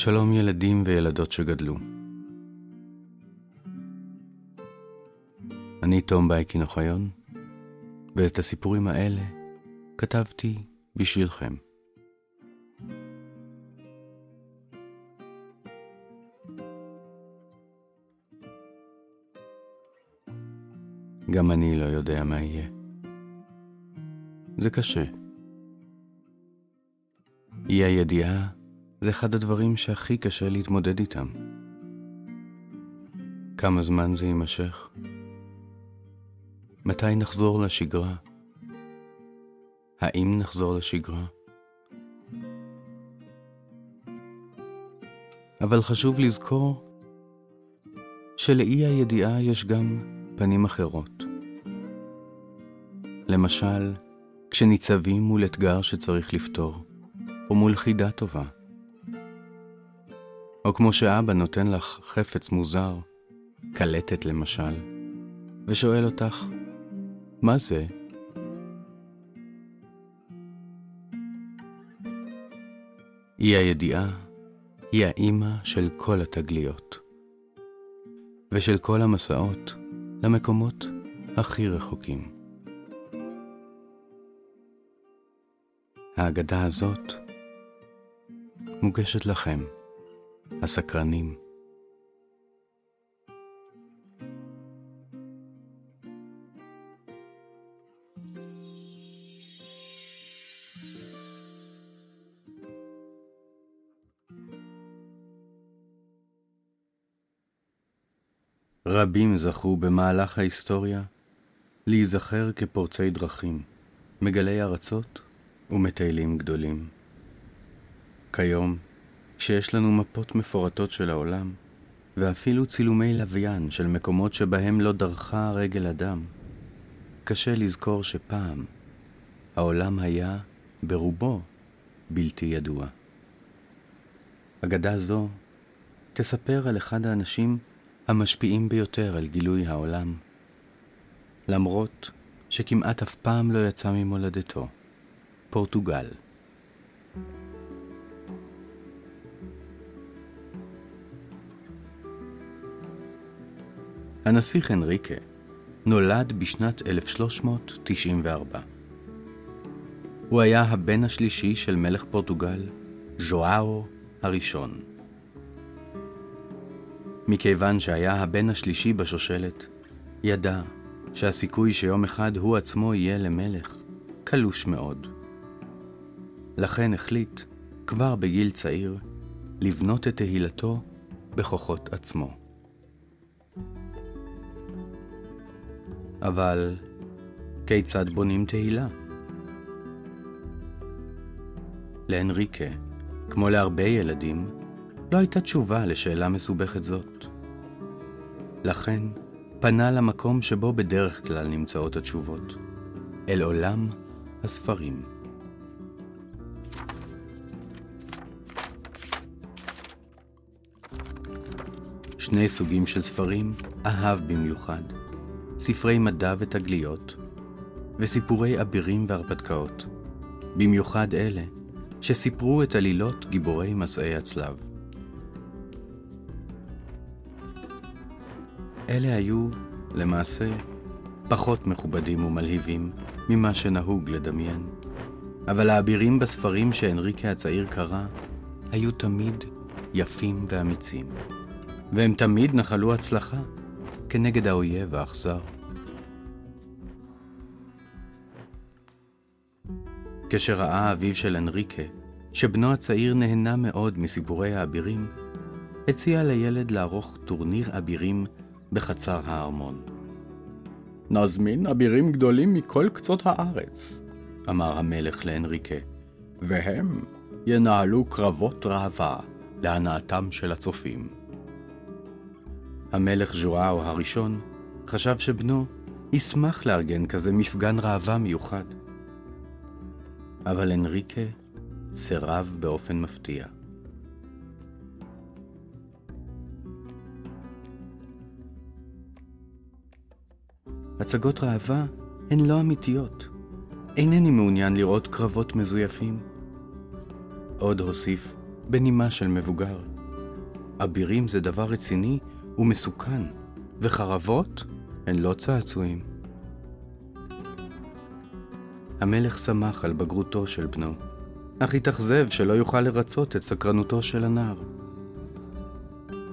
שלום ילדים וילדות שגדלו. אני תום בייקין אוחיון, ואת הסיפורים האלה כתבתי בשבילכם. גם אני לא יודע מה יהיה. זה קשה. אי הידיעה זה אחד הדברים שהכי קשה להתמודד איתם. כמה זמן זה יימשך? מתי נחזור לשגרה? האם נחזור לשגרה? אבל חשוב לזכור שלאי הידיעה יש גם פנים אחרות. למשל, כשניצבים מול אתגר שצריך לפתור, או מול חידה טובה. או כמו שאבא נותן לך חפץ מוזר, קלטת למשל, ושואל אותך, מה זה? היא הידיעה, היא האימא של כל התגליות, ושל כל המסעות למקומות הכי רחוקים. האגדה הזאת מוגשת לכם. הסקרנים. רבים זכו במהלך ההיסטוריה להיזכר כפורצי דרכים, מגלי ארצות ומטיילים גדולים. כיום, כשיש לנו מפות מפורטות של העולם, ואפילו צילומי לוויין של מקומות שבהם לא דרכה רגל אדם, קשה לזכור שפעם העולם היה, ברובו, בלתי ידוע. אגדה זו תספר על אחד האנשים המשפיעים ביותר על גילוי העולם, למרות שכמעט אף פעם לא יצא ממולדתו, פורטוגל. הנסיך הנריקה נולד בשנת 1394. הוא היה הבן השלישי של מלך פורטוגל, ז'ואאו הראשון. מכיוון שהיה הבן השלישי בשושלת, ידע שהסיכוי שיום אחד הוא עצמו יהיה למלך קלוש מאוד. לכן החליט, כבר בגיל צעיר, לבנות את תהילתו בכוחות עצמו. אבל כיצד בונים תהילה? לאנריקה, כמו להרבה ילדים, לא הייתה תשובה לשאלה מסובכת זאת. לכן, פנה למקום שבו בדרך כלל נמצאות התשובות, אל עולם הספרים. שני סוגים של ספרים אהב במיוחד. ספרי מדע ותגליות, וסיפורי אבירים והרפתקאות, במיוחד אלה שסיפרו את עלילות גיבורי מסעי הצלב. אלה היו, למעשה, פחות מכובדים ומלהיבים ממה שנהוג לדמיין, אבל האבירים בספרים שהנריקה הצעיר קרא היו תמיד יפים ואמיצים, והם תמיד נחלו הצלחה. כנגד האויב האכזר. כשראה אביו של אנריקה, שבנו הצעיר נהנה מאוד מסיפורי האבירים, הציע לילד לערוך טורניר אבירים בחצר הארמון. נזמין אבירים גדולים מכל קצות הארץ, אמר המלך לאנריקה, והם ינהלו קרבות ראווה להנאתם של הצופים. המלך ז'ואאו הראשון חשב שבנו ישמח לארגן כזה מפגן ראווה מיוחד. אבל אנריקה סירב באופן מפתיע. הצגות ראווה הן לא אמיתיות. אינני מעוניין לראות קרבות מזויפים. עוד הוסיף, בנימה של מבוגר. אבירים זה דבר רציני ומסוכן, וחרבות הן לא צעצועים. המלך שמח על בגרותו של בנו, אך התאכזב שלא יוכל לרצות את סקרנותו של הנער.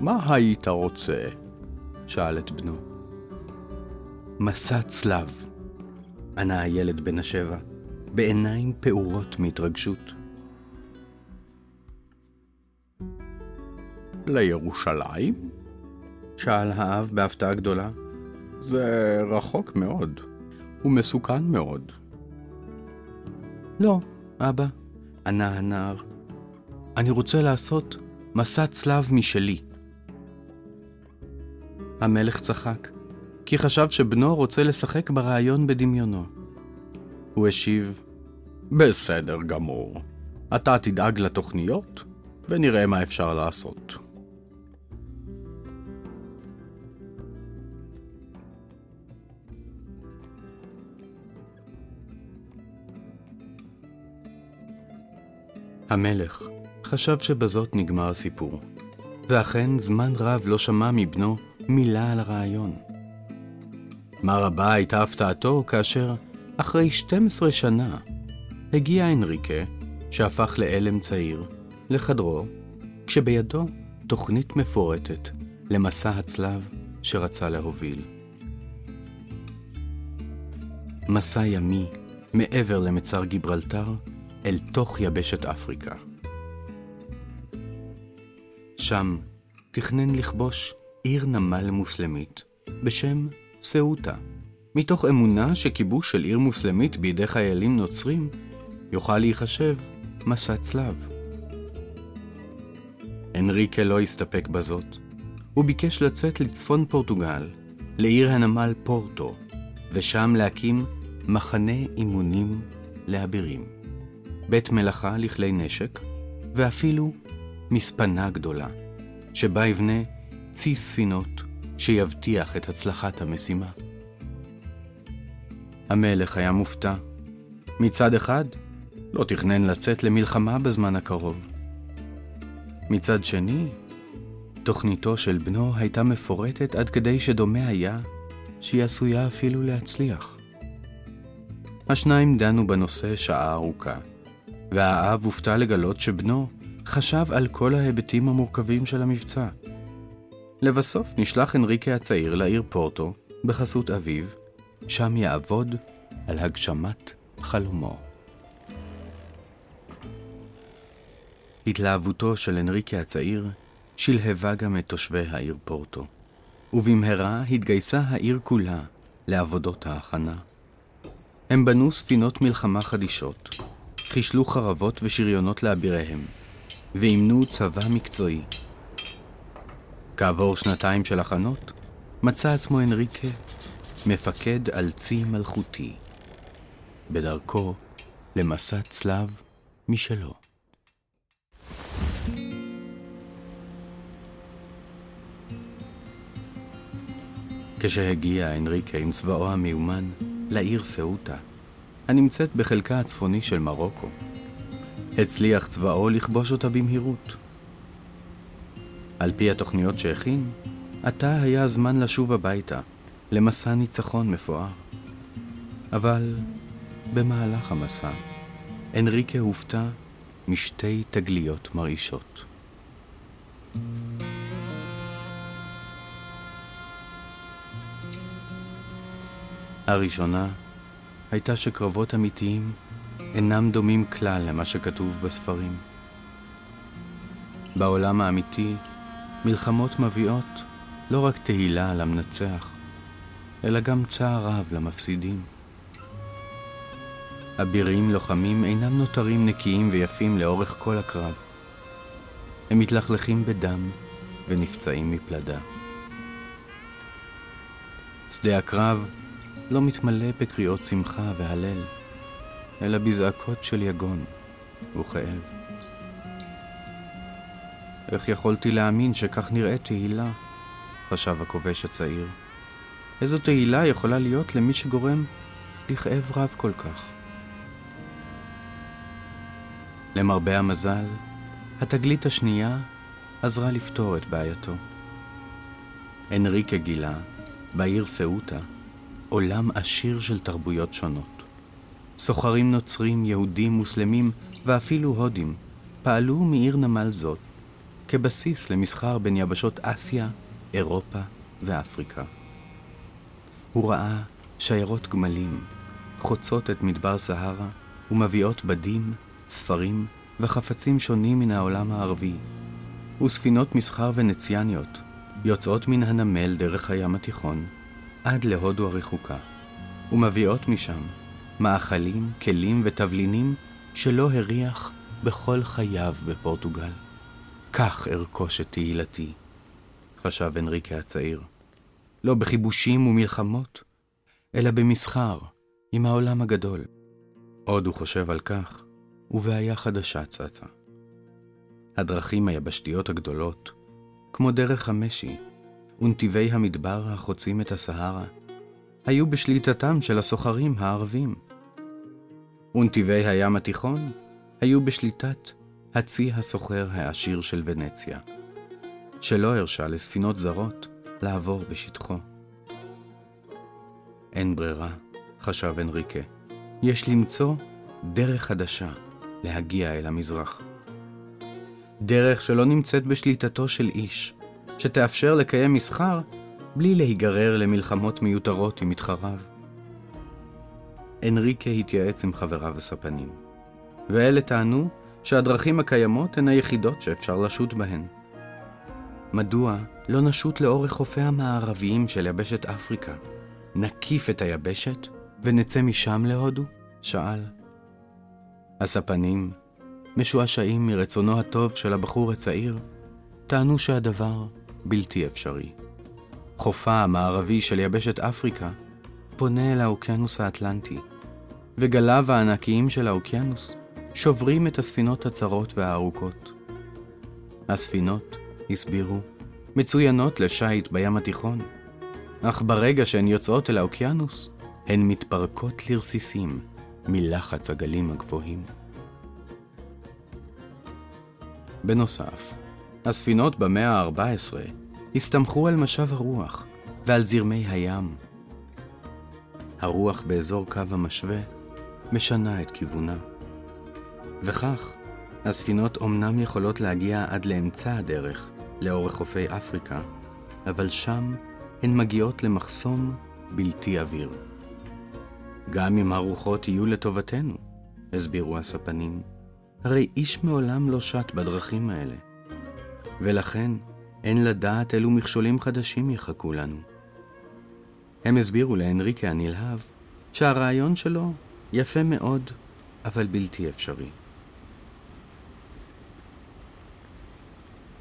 מה היית רוצה? שאל את בנו. מסע צלב, ענה הילד בן השבע, בעיניים פעורות מהתרגשות. לירושלים? שאל האב בהפתעה גדולה. זה רחוק מאוד, ומסוכן מאוד. לא, אבא, ענה הנער. אני רוצה לעשות מסע צלב משלי. המלך צחק, כי חשב שבנו רוצה לשחק ברעיון בדמיונו. הוא השיב, בסדר גמור. אתה תדאג לתוכניות, ונראה מה אפשר לעשות. המלך חשב שבזאת נגמר הסיפור, ואכן זמן רב לא שמע מבנו מילה על הרעיון. מה רבה הייתה הפתעתו כאשר, אחרי 12 שנה, הגיע אנריקה, שהפך לאלם צעיר, לחדרו, כשבידו תוכנית מפורטת למסע הצלב שרצה להוביל. מסע ימי מעבר למצר גיברלטר אל תוך יבשת אפריקה. שם תכנן לכבוש עיר נמל מוסלמית בשם סעוטה, מתוך אמונה שכיבוש של עיר מוסלמית בידי חיילים נוצרים יוכל להיחשב מסע צלב. אנריקה לא הסתפק בזאת, הוא ביקש לצאת לצפון פורטוגל, לעיר הנמל פורטו, ושם להקים מחנה אימונים לאבירים. בית מלאכה לכלי נשק, ואפילו מספנה גדולה, שבה יבנה צי ספינות שיבטיח את הצלחת המשימה. המלך היה מופתע. מצד אחד, לא תכנן לצאת למלחמה בזמן הקרוב. מצד שני, תוכניתו של בנו הייתה מפורטת עד כדי שדומה היה שהיא עשויה אפילו להצליח. השניים דנו בנושא שעה ארוכה, והאב הופתע לגלות שבנו חשב על כל ההיבטים המורכבים של המבצע. לבסוף נשלח אנריקה הצעיר לעיר פורטו, בחסות אביו, שם יעבוד על הגשמת חלומו. התלהבותו של אנריקה הצעיר שלהבה גם את תושבי העיר פורטו, ובמהרה התגייסה העיר כולה לעבודות ההכנה. הם בנו ספינות מלחמה חדישות, חישלו חרבות ושריונות לאביריהם, ואימנו צבא מקצועי. כעבור שנתיים של הכנות, מצא עצמו אנריקה מפקד על צי מלכותי, בדרכו למסע צלב משלו. כשהגיע אנריקה עם צבאו המיומן לעיר סעוטה, הנמצאת בחלקה הצפוני של מרוקו. הצליח צבאו לכבוש אותה במהירות. על פי התוכניות שהכין, עתה היה הזמן לשוב הביתה, למסע ניצחון מפואר. אבל במהלך המסע, אנריקה הופתע משתי תגליות מרעישות. הראשונה הייתה שקרבות אמיתיים אינם דומים כלל למה שכתוב בספרים. בעולם האמיתי, מלחמות מביאות לא רק תהילה למנצח, אלא גם צער רב למפסידים. אבירים לוחמים אינם נותרים נקיים ויפים לאורך כל הקרב. הם מתלכלכים בדם ונפצעים מפלדה. שדה הקרב לא מתמלא בקריאות שמחה והלל, אלא בזעקות של יגון וכאב. איך יכולתי להאמין שכך נראית תהילה? חשב הכובש הצעיר. איזו תהילה יכולה להיות למי שגורם לכאב רב כל כך? למרבה המזל, התגלית השנייה עזרה לפתור את בעייתו. אנריקה גילה, בעיר סאוטה, עולם עשיר של תרבויות שונות. סוחרים נוצרים, יהודים, מוסלמים ואפילו הודים פעלו מעיר נמל זאת כבסיס למסחר בין יבשות אסיה, אירופה ואפריקה. הוא ראה שיירות גמלים חוצות את מדבר סהרה ומביאות בדים, ספרים וחפצים שונים מן העולם הערבי, וספינות מסחר ונציאניות יוצאות מן הנמל דרך הים התיכון עד להודו הרחוקה, ומביאות משם מאכלים, כלים ותבלינים שלא הריח בכל חייו בפורטוגל. כך ארכוש את תהילתי, חשב אנריקה הצעיר. לא בכיבושים ומלחמות, אלא במסחר עם העולם הגדול. עוד הוא חושב על כך, ובעיה חדשה צצה. הדרכים היבשתיות הגדולות, כמו דרך המשי, ונתיבי המדבר החוצים את הסהרה, היו בשליטתם של הסוחרים הערבים. ונתיבי הים התיכון היו בשליטת הצי הסוחר העשיר של ונציה, שלא הרשה לספינות זרות לעבור בשטחו. אין ברירה, חשב אנריקה, יש למצוא דרך חדשה להגיע אל המזרח. דרך שלא נמצאת בשליטתו של איש, שתאפשר לקיים מסחר בלי להיגרר למלחמות מיותרות עם מתחריו. אנריקה התייעץ עם חבריו הספנים, ואלה טענו שהדרכים הקיימות הן היחידות שאפשר לשוט בהן. מדוע לא נשוט לאורך חופי המערביים של יבשת אפריקה? נקיף את היבשת ונצא משם להודו? שאל. הספנים, משועשעים מרצונו הטוב של הבחור הצעיר, טענו שהדבר בלתי אפשרי. חופה המערבי של יבשת אפריקה פונה אל האוקיינוס האטלנטי, וגליו הענקיים של האוקיינוס שוברים את הספינות הצרות והארוכות. הספינות, הסבירו, מצוינות לשיט בים התיכון, אך ברגע שהן יוצאות אל האוקיינוס, הן מתפרקות לרסיסים מלחץ הגלים הגבוהים. בנוסף, הספינות במאה ה-14 הסתמכו על משב הרוח ועל זרמי הים. הרוח באזור קו המשווה משנה את כיוונה. וכך, הספינות אומנם יכולות להגיע עד לאמצע הדרך, לאורך חופי אפריקה, אבל שם הן מגיעות למחסום בלתי עביר. גם אם הרוחות יהיו לטובתנו, הסבירו הספנים, הרי איש מעולם לא שט בדרכים האלה. ולכן אין לדעת אילו מכשולים חדשים יחכו לנו. הם הסבירו להנריקה הנלהב שהרעיון שלו יפה מאוד, אבל בלתי אפשרי.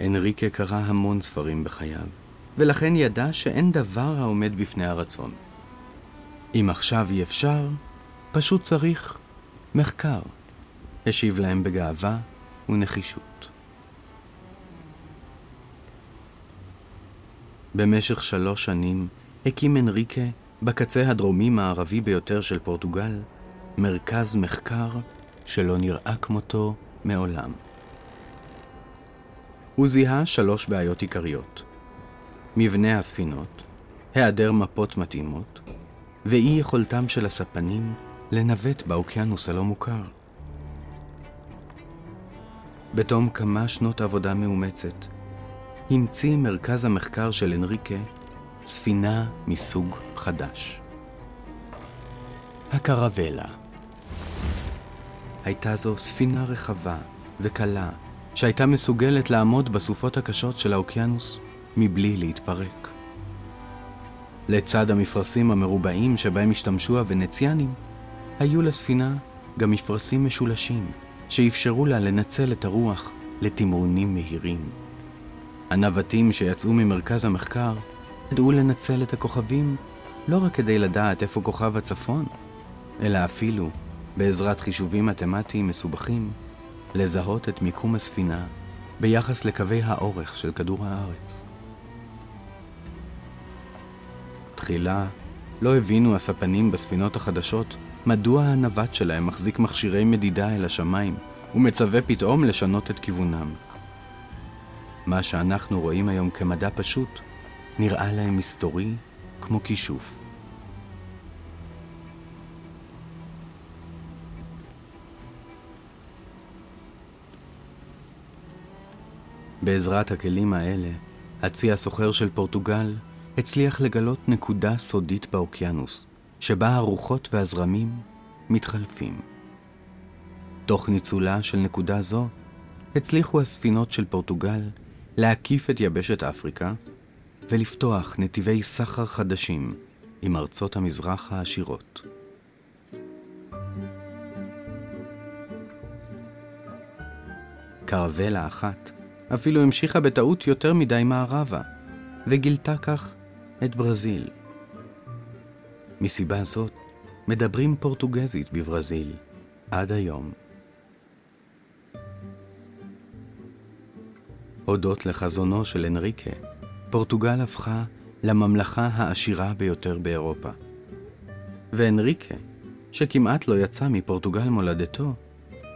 הנריקה קרא המון ספרים בחייו, ולכן ידע שאין דבר העומד בפני הרצון. אם עכשיו אי אפשר, פשוט צריך מחקר, השיב להם בגאווה ונחישות. במשך שלוש שנים הקים אנריקה, בקצה הדרומי-מערבי ביותר של פורטוגל, מרכז מחקר שלא נראה כמותו מעולם. הוא זיהה שלוש בעיות עיקריות: מבנה הספינות, היעדר מפות מתאימות, ואי יכולתם של הספנים לנווט באוקיינוס הלא מוכר. בתום כמה שנות עבודה מאומצת, המציא מרכז המחקר של אנריקה ספינה מסוג חדש. הקרבלה. הייתה זו ספינה רחבה וקלה, שהייתה מסוגלת לעמוד בסופות הקשות של האוקיינוס מבלי להתפרק. לצד המפרשים המרובעים שבהם השתמשו הוונציאנים, היו לספינה גם מפרשים משולשים, שאפשרו לה לנצל את הרוח לתמרונים מהירים. הנווטים שיצאו ממרכז המחקר ידעו לנצל את הכוכבים לא רק כדי לדעת איפה כוכב הצפון, אלא אפילו, בעזרת חישובים מתמטיים מסובכים, לזהות את מיקום הספינה ביחס לקווי האורך של כדור הארץ. תחילה לא הבינו הספנים בספינות החדשות מדוע הנווט שלהם מחזיק מכשירי מדידה אל השמיים ומצווה פתאום לשנות את כיוונם. מה שאנחנו רואים היום כמדע פשוט, נראה להם מסתורי כמו כישוף. בעזרת הכלים האלה, הצי הסוחר של פורטוגל הצליח לגלות נקודה סודית באוקיינוס, שבה הרוחות והזרמים מתחלפים. תוך ניצולה של נקודה זו, הצליחו הספינות של פורטוגל להקיף את יבשת אפריקה ולפתוח נתיבי סחר חדשים עם ארצות המזרח העשירות. קרבלה אחת אפילו המשיכה בטעות יותר מדי מערבה, וגילתה כך את ברזיל. מסיבה זאת, מדברים פורטוגזית בברזיל עד היום. הודות לחזונו של אנריקה, פורטוגל הפכה לממלכה העשירה ביותר באירופה. ואנריקה, שכמעט לא יצא מפורטוגל מולדתו,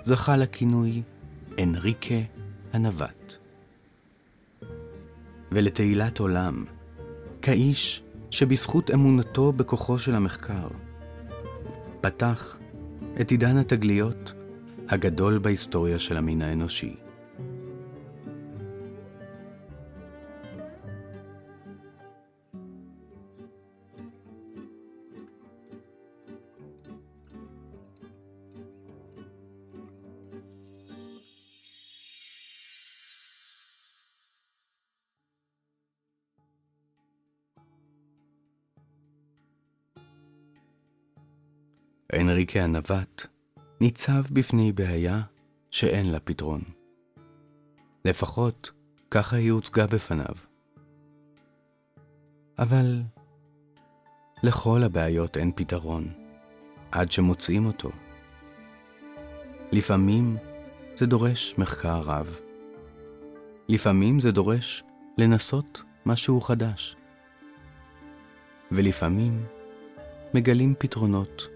זכה לכינוי אנריקה הנווט. ולתהילת עולם, כאיש שבזכות אמונתו בכוחו של המחקר, פתח את עידן התגליות הגדול בהיסטוריה של המין האנושי. אנריקה הנווט ניצב בפני בעיה שאין לה פתרון. לפחות ככה היא הוצגה בפניו. אבל לכל הבעיות אין פתרון, עד שמוצאים אותו. לפעמים זה דורש מחקר רב. לפעמים זה דורש לנסות משהו חדש. ולפעמים מגלים פתרונות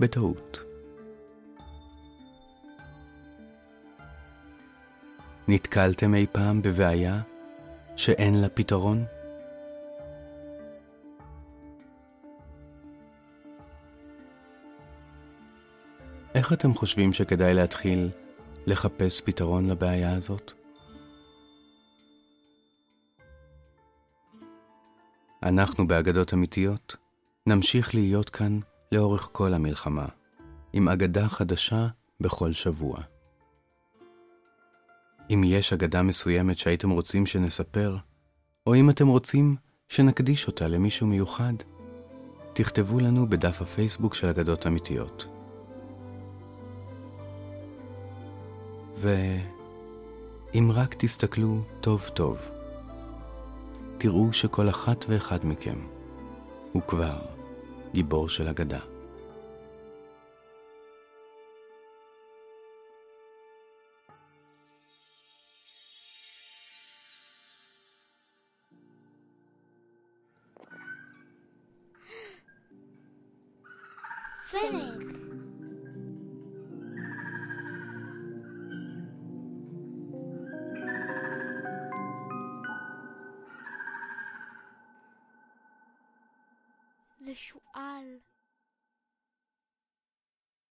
בטעות. נתקלתם אי פעם בבעיה שאין לה פתרון? איך אתם חושבים שכדאי להתחיל לחפש פתרון לבעיה הזאת? אנחנו באגדות אמיתיות נמשיך להיות כאן לאורך כל המלחמה, עם אגדה חדשה בכל שבוע. אם יש אגדה מסוימת שהייתם רוצים שנספר, או אם אתם רוצים שנקדיש אותה למישהו מיוחד, תכתבו לנו בדף הפייסבוק של אגדות אמיתיות. ואם רק תסתכלו טוב טוב, תראו שכל אחת ואחד מכם הוא כבר גיבור של אגדה.